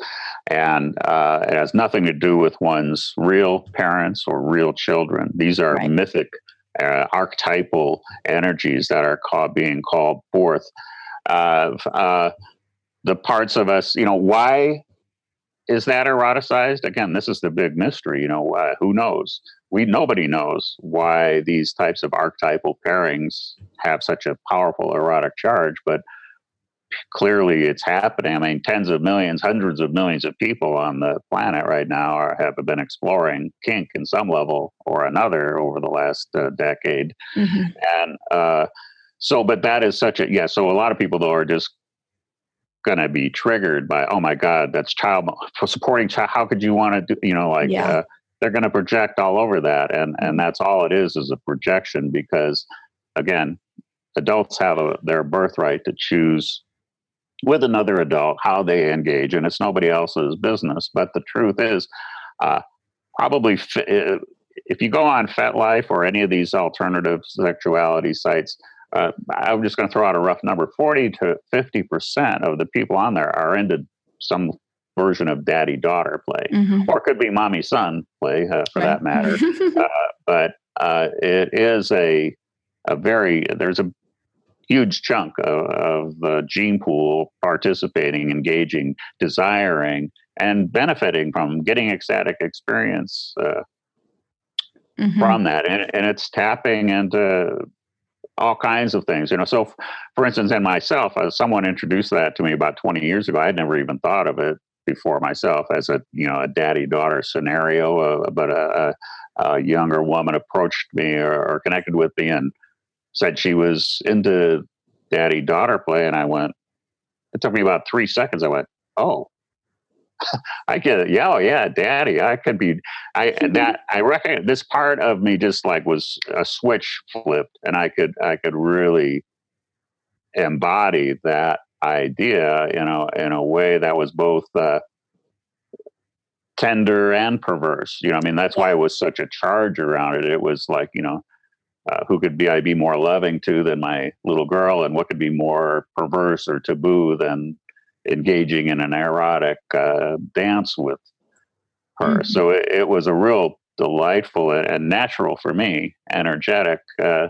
Speaker 3: and uh, it has nothing to do with one's real parents or real children these are right. mythic uh, archetypal energies that are called, being called forth. Uh, uh, the parts of us, you know, why is that eroticized? Again, this is the big mystery. You know, uh, who knows? We nobody knows why these types of archetypal pairings have such a powerful erotic charge, but clearly it's happening. I mean, tens of millions, hundreds of millions of people on the planet right now are, have been exploring kink in some level or another over the last uh, decade. Mm-hmm. And uh, so, but that is such a, yeah, so a lot of people, though, are just going to be triggered by, oh my God, that's child supporting child. How could you want to do, you know, like, yeah. uh, they're going to project all over that. And, and that's all it is, is a projection because, again, adults have a, their birthright to choose with another adult how they engage, and it's nobody else's business. But the truth is, uh, probably uh, if you go on FetLife or any of these alternative sexuality sites, uh, I'm just going to throw out a rough number: forty to fifty percent of the people on there are into some version of daddy daughter play, mm-hmm. or it could be mommy son play uh, for right. that matter. uh, but uh, it is a a very there's a huge chunk of, of the gene pool participating, engaging, desiring, and benefiting from getting ecstatic experience uh, mm-hmm. from that. And, and it's tapping into all kinds of things, you know. So, for instance, and myself, uh, someone introduced that to me about 20 years ago. i had never even thought of it before myself as a you know a daddy daughter scenario, uh, but a, a, a, younger woman approached me or, or connected with me and said she was into daddy daughter play. And I went, it took me about three seconds. I went, oh, I get it. Yeah, oh, yeah, daddy. I could be. I that I reckon this part of me just like was a switch flipped, and I could I could really embody that idea, you know, in a way that was both uh, tender and perverse. You know, I mean, that's why it was such a charge around it. It was like, you know, uh, who could be I be more loving to than my little girl, and what could be more perverse or taboo than engaging in an erotic uh, dance with her. Mm-hmm. So it, it, was a real delightful and natural for me, energetic uh,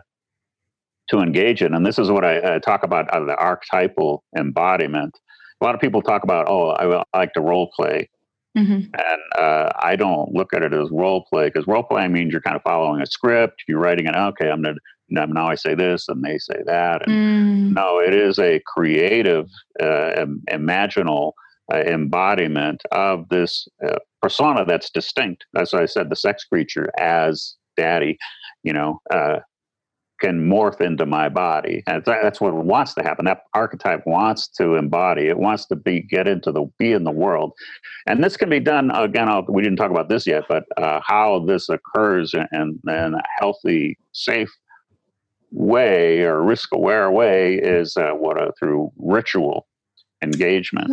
Speaker 3: to engage in. And this is what I, I talk about out of the archetypal embodiment. A lot of people talk about, oh, I like to role play. Mm-hmm. And uh, I don't look at it as role play because role playing means you're kind of following a script. You're writing it. Okay, I'm gonna now I say this and they say that. And mm. no, it is a creative, uh, imaginal uh, embodiment of this uh, persona that's distinct. That's why I said the sex creature as daddy. You know, uh, can morph into my body. And that's what wants to happen. That archetype wants to embody. It wants to be get into the be in the world. And this can be done again. I'll, we didn't talk about this yet, but uh, how this occurs in, in a healthy, safe way or risk aware way is uh, what uh, through ritual engagement.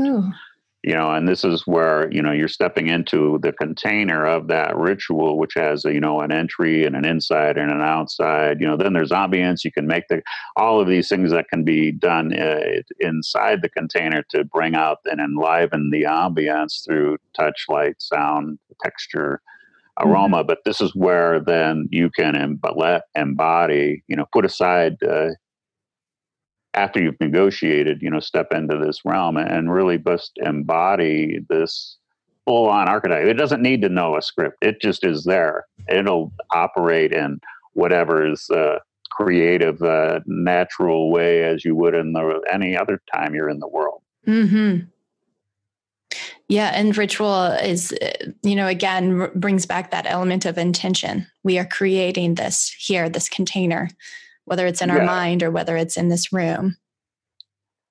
Speaker 3: You know and this is where you know you're stepping into the container of that ritual which has a, you know an entry and an inside and an outside you know then there's ambience you can make the all of these things that can be done uh, inside the container to bring out and enliven the ambience through touch light sound texture aroma mm-hmm. but this is where then you can let embody you know put aside uh, after you've negotiated, you know, step into this realm and really just embody this full on archetype. It doesn't need to know a script. It just is there. It'll operate in whatever is uh, creative, uh, natural way as you would in the any other time you're in the world.
Speaker 2: Mm-hmm. Yeah, and ritual is, you know, again r- brings back that element of intention. We are creating this here, this container whether it's in our mind or whether it's in this room.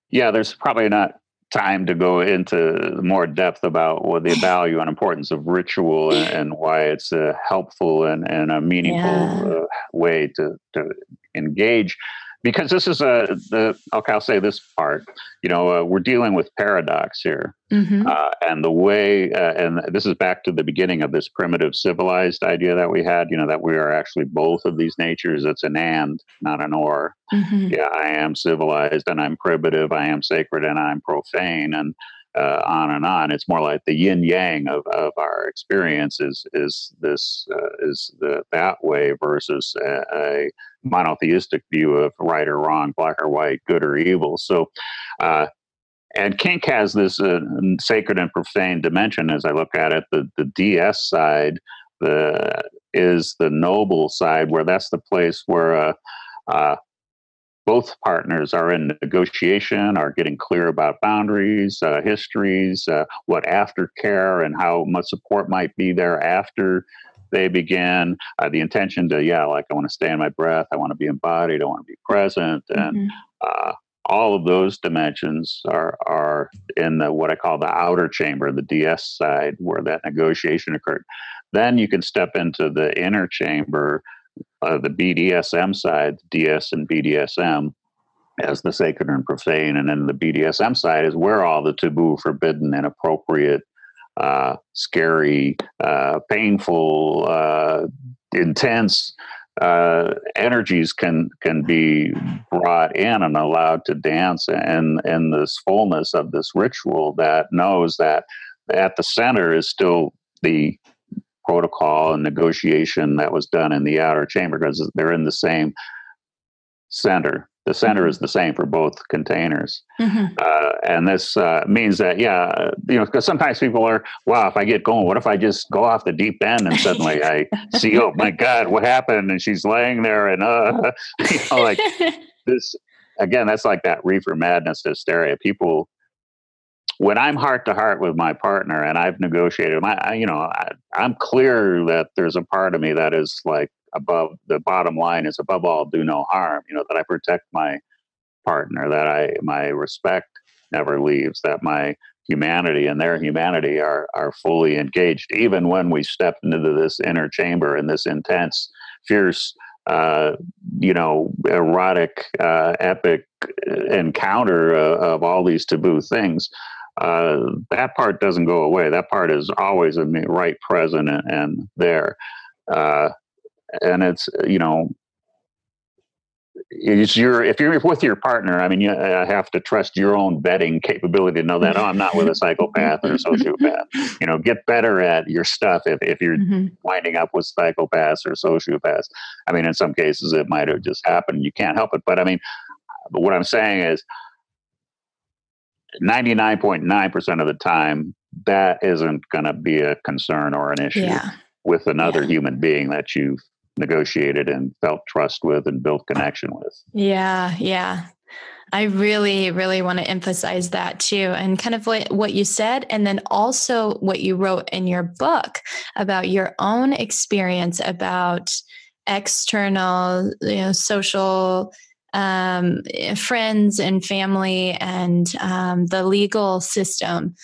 Speaker 3: Yeah, there's probably not time to go into more depth about what the value and importance of ritual and, and why it's a helpful and, and a meaningful yeah. uh, way to, to engage because this is a the okay i'll say this part you know uh, we're dealing with paradox here mm-hmm. uh, and the way uh, and this is back to the beginning of this primitive civilized idea that we had you know that we are actually both of these natures it's an and not an or mm-hmm. yeah i am civilized and i'm primitive i am sacred and i'm profane and uh, on and on. It's more like the yin yang of, of our experience is is this uh, is the that way versus a, a, monotheistic view of right or wrong, black or white, good or evil. So. Uh, and kink has this uh, sacred and profane dimension. As I look at it, the the DS side, the is the noble side, where that's the place where uh, uh, both partners are in negotiation, are getting clear about boundaries, uh, histories, uh, what aftercare and how much support might be there after they begin. Uh, the intention to, yeah, like I want to stay in my breath, I want to be embodied, I want to be present, and mm-hmm. Uh, all of those dimensions are are in the what I call the outer chamber, the DS side, where that negotiation occurred. Then you can step into the inner chamber, uh, the BDSM side, DS and BDSM, as the sacred and profane, and then the BDSM side is where all the taboo, forbidden, inappropriate, uh, scary, uh, painful, uh, intense uh, energies can can be brought in and allowed to dance in in this fullness of this ritual that knows that at the center is still the protocol and negotiation that was done in the outer chamber because they're in the same center the center is mm-hmm. the same for both containers. Mm-hmm. Uh, and this uh, means that, yeah, you know, because sometimes people are, wow, if I get going, what if I just go off the deep end and suddenly I see, oh my God, what happened? And she's laying there and, uh, you know, like this, again, that's like that reefer madness hysteria. People, when I'm heart to heart with my partner and I've negotiated, my, you know, I, I'm clear that there's a part of me that is like, above the bottom line is above all do no harm you know that i protect my partner that i my respect never leaves that my humanity and their humanity are are fully engaged. Even when we step into this inner chamber in this intense fierce uh, you know erotic uh, epic encounter uh, of all these taboo things uh, that part doesn't go away. That part is always right present and, and there. Uh, and it's you know it's your if you're with your partner i mean you have to trust your own vetting capability to know that oh i'm not with a psychopath or a sociopath. You know get better at your stuff if, if you're mm-hmm. winding up with psychopaths or sociopaths. I mean in some cases it might have just happened you can't help it. But i mean but what i'm saying is 99.9% of the time that isn't going to be a concern or an issue yeah. with another yeah. human being that you've negotiated and felt trust with and built connection with.
Speaker 2: Yeah, yeah. I really, really want to emphasize that too. And kind of what, what you said, and then also what you wrote in your book about your own experience about external, you know, social um, friends and family and um, the legal system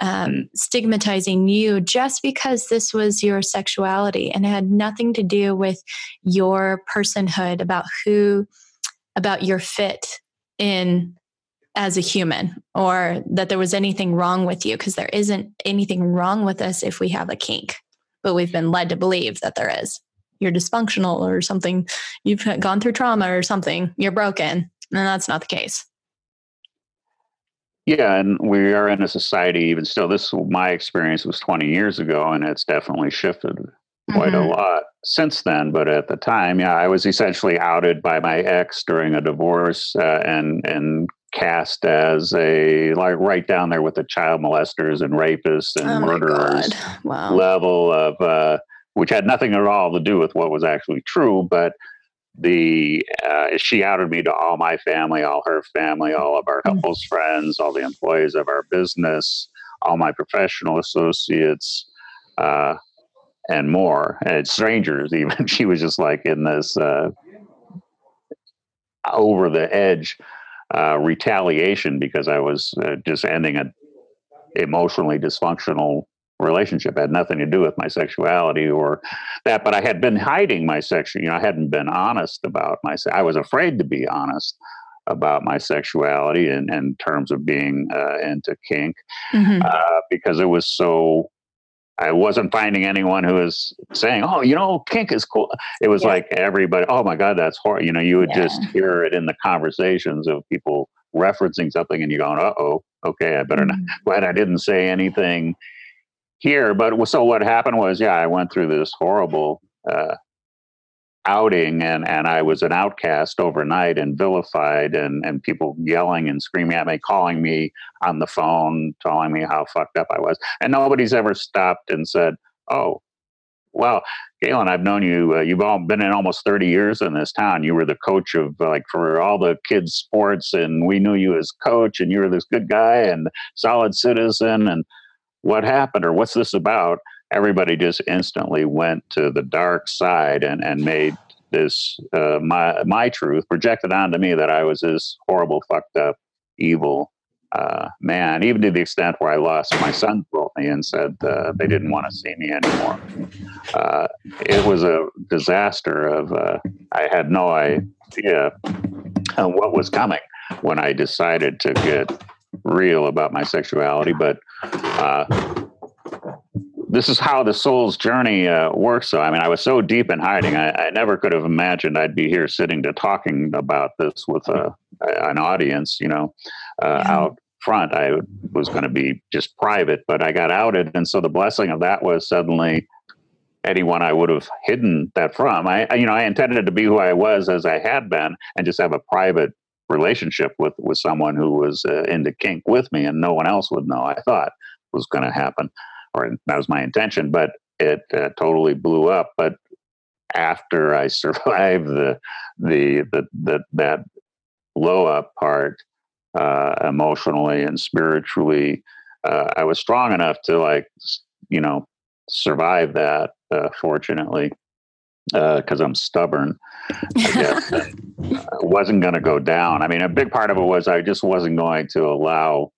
Speaker 2: um, stigmatizing you just because this was your sexuality. And it had nothing to do with your personhood about who about your fit in as a human or that there was anything wrong with you because there isn't anything wrong with us if we have a kink. But we've been led to believe that there is you're dysfunctional or something you've gone through trauma or something you're broken and that's not the case
Speaker 3: yeah, and we are in a society even still. This my experience was 20 years ago, and it's definitely shifted quite mm-hmm. a lot since then. But at the time, yeah, I was essentially outed by my ex during a divorce, uh, and and cast as a like right down there with the child molesters and rapists and oh murderers wow. level of uh, which had nothing at all to do with what was actually true, but the uh, she outed me to all my family, all her family, all of our mm. couples friends, all the employees of our business, all my professional associates, uh, and more, and strangers. Even she was just like in this uh, over the edge uh, retaliation because I was uh, just ending a emotionally dysfunctional relationship it had nothing to do with my sexuality or that but i had been hiding my sexual you know i hadn't been honest about my i was afraid to be honest about my sexuality in, in terms of being uh, into kink mm-hmm. uh, because it was so I wasn't finding anyone who was saying, "Oh, you know, kink is cool." It was yeah. like everybody, "Oh my god, that's horrible." You know, you would yeah. just hear it in the conversations of people referencing something, and you're going, "Uh oh, okay, I better mm-hmm. not." Glad I didn't say anything here. But so what happened was, yeah, I went through this horrible uh, outing, and and I was an outcast overnight and vilified, and and people yelling and screaming at me, calling me on the phone, telling me how fucked up I was, and nobody's ever stopped and said, "Oh, well, Galen, I've known you. Uh, you've all been in almost 30 years in this town. You were the coach of like for all the kids' sports, and we knew you as coach, and you were this good guy and solid citizen. And what happened, or what's this about? Everybody just instantly went to the dark side and and made this uh, my my truth projected onto me that I was this horrible, fucked up, evil uh, man, even to the extent where I lost my son wrote me and said uh, they didn't want to see me anymore. Uh, it was a disaster. Of uh, I had no idea what was coming when I decided to get real about my sexuality, but uh, this is how the soul's journey uh, works. So, I mean, I was so deep in hiding, I, I, never could have imagined I'd be here sitting to talking about this with a, an audience, you know, uh, yeah. out front. I was going to be just private, but I got outed. And so the blessing of that was suddenly anyone I would have hidden that from. I, you know, I intended to be who I was as I had been and just have a private relationship with, with someone who was uh, into kink with me and no one else would know. I thought was going to happen or that was my intention, but it uh, totally blew up. But after I survived the, the, the, the that blow up part, uh, emotionally and spiritually. Uh, I was strong enough to like, you know, survive that. Uh, fortunately, because uh, I'm stubborn, I guess. wasn't going to go down. I mean, a big part of it was I just wasn't going to allow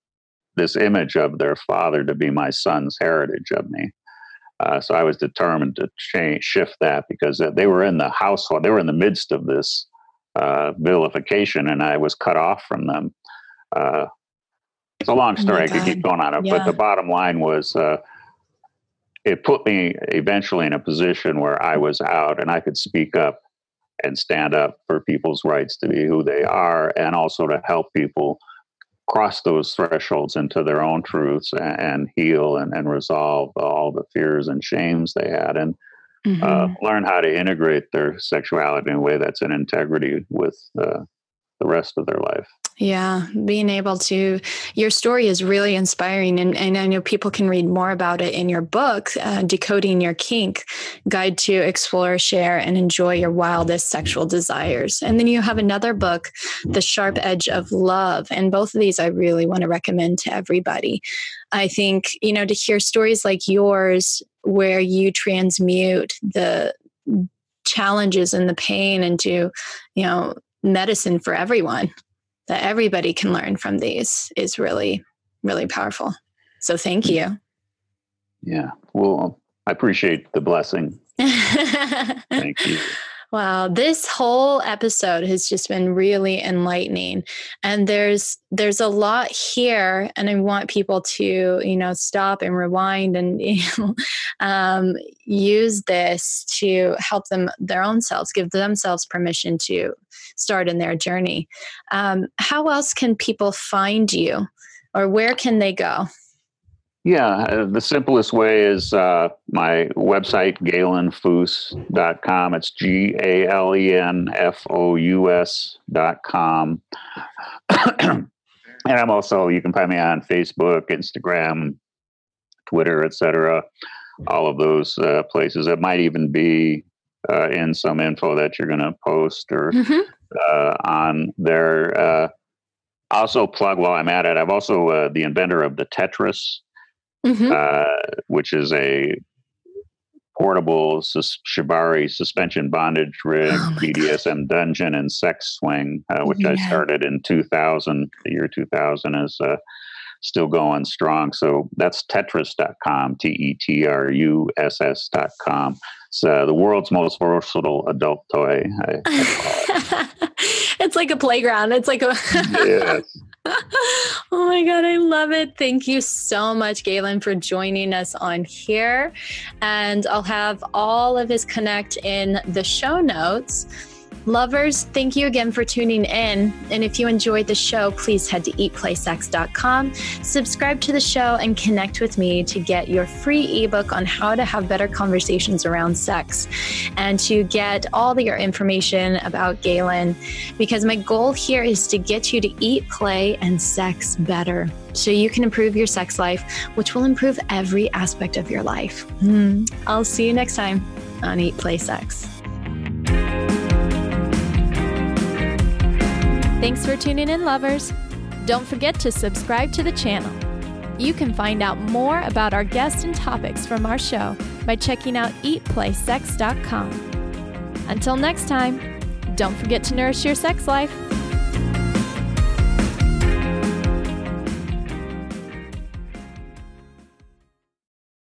Speaker 3: this image of their father to be my son's heritage of me. Uh, so I was determined to change, shift that because they were in the household, they were in the midst of this uh, vilification, and I was cut off from them. Uh, it's a long oh story. Oh I could keep going on it, yeah. but the bottom line was uh, it put me eventually in a position where I was out and I could speak up and stand up for people's rights to be who they are, and also to help people cross those thresholds into their own truths and, and heal and, and, resolve all the fears and shames they had and uh, mm-hmm. uh, learn how to integrate their sexuality in a way that's in integrity with uh, the rest of their life.
Speaker 2: Yeah, being able to, your story is really inspiring. And, and I know people can read more about it in your book, uh, Decoding Your Kink Guide to Explore, Share, and Enjoy Your Wildest Sexual Desires. And then you have another book, The Sharp Edge of Love. And both of these I really want to recommend to everybody. I think, you know, to hear stories like yours where you transmute the challenges and the pain into, you know, medicine for everyone that everybody can learn from these is really, really powerful. So thank you.
Speaker 3: Yeah. Well, I appreciate the blessing. thank you.
Speaker 2: Wow, this whole episode has just been really enlightening. And there's there's a lot here and I want people to, you know, stop and rewind and you know, um, use this to help them their own selves, give themselves permission to start in their journey. Um, how else can people find you or where can they go?
Speaker 3: Yeah, uh, the simplest way is uh, my website, galenfous.com. It's G A L E N F O U S.com. and I'm also, you can find me on Facebook, Instagram, Twitter, etc. All of those uh, places. It might even be uh, in some info that you're going to post or mm-hmm. Uh, on there. Uh, also, plug while I'm at it, I'm also the inventor of the Tetruss mm-hmm. uh, which is a portable sus- shibari suspension bondage rig, oh BDSM God. dungeon, and sex swing, uh, which yeah. I started in 2000. The year 2000 is uh, still going strong. So that's Tetruss.com, T E T R U S S.com. It's uh, the world's most versatile adult toy. I,
Speaker 2: I it. it's like a playground. It's like a. yes. oh my God, I love it. Thank you so much, Galen, for joining us on here. And I'll have all of his connect in the show notes. Lovers, thank you again for tuning in. And if you enjoyed the show, please head to eatplaysex.com, subscribe to the show, and connect with me to get your free ebook on how to have better conversations around sex and to get all your information about Galen. Because my goal here is to get you to eat, play, and sex better so you can improve your sex life, which will improve every aspect of your life. Hmm. I'll see you next time on Eat, Play, Sex.
Speaker 1: Thanks for tuning in, lovers. Don't forget to subscribe to the channel. You can find out more about our guests and topics from our show by checking out eatplaysex.com. Until next time, don't forget to nourish your sex life.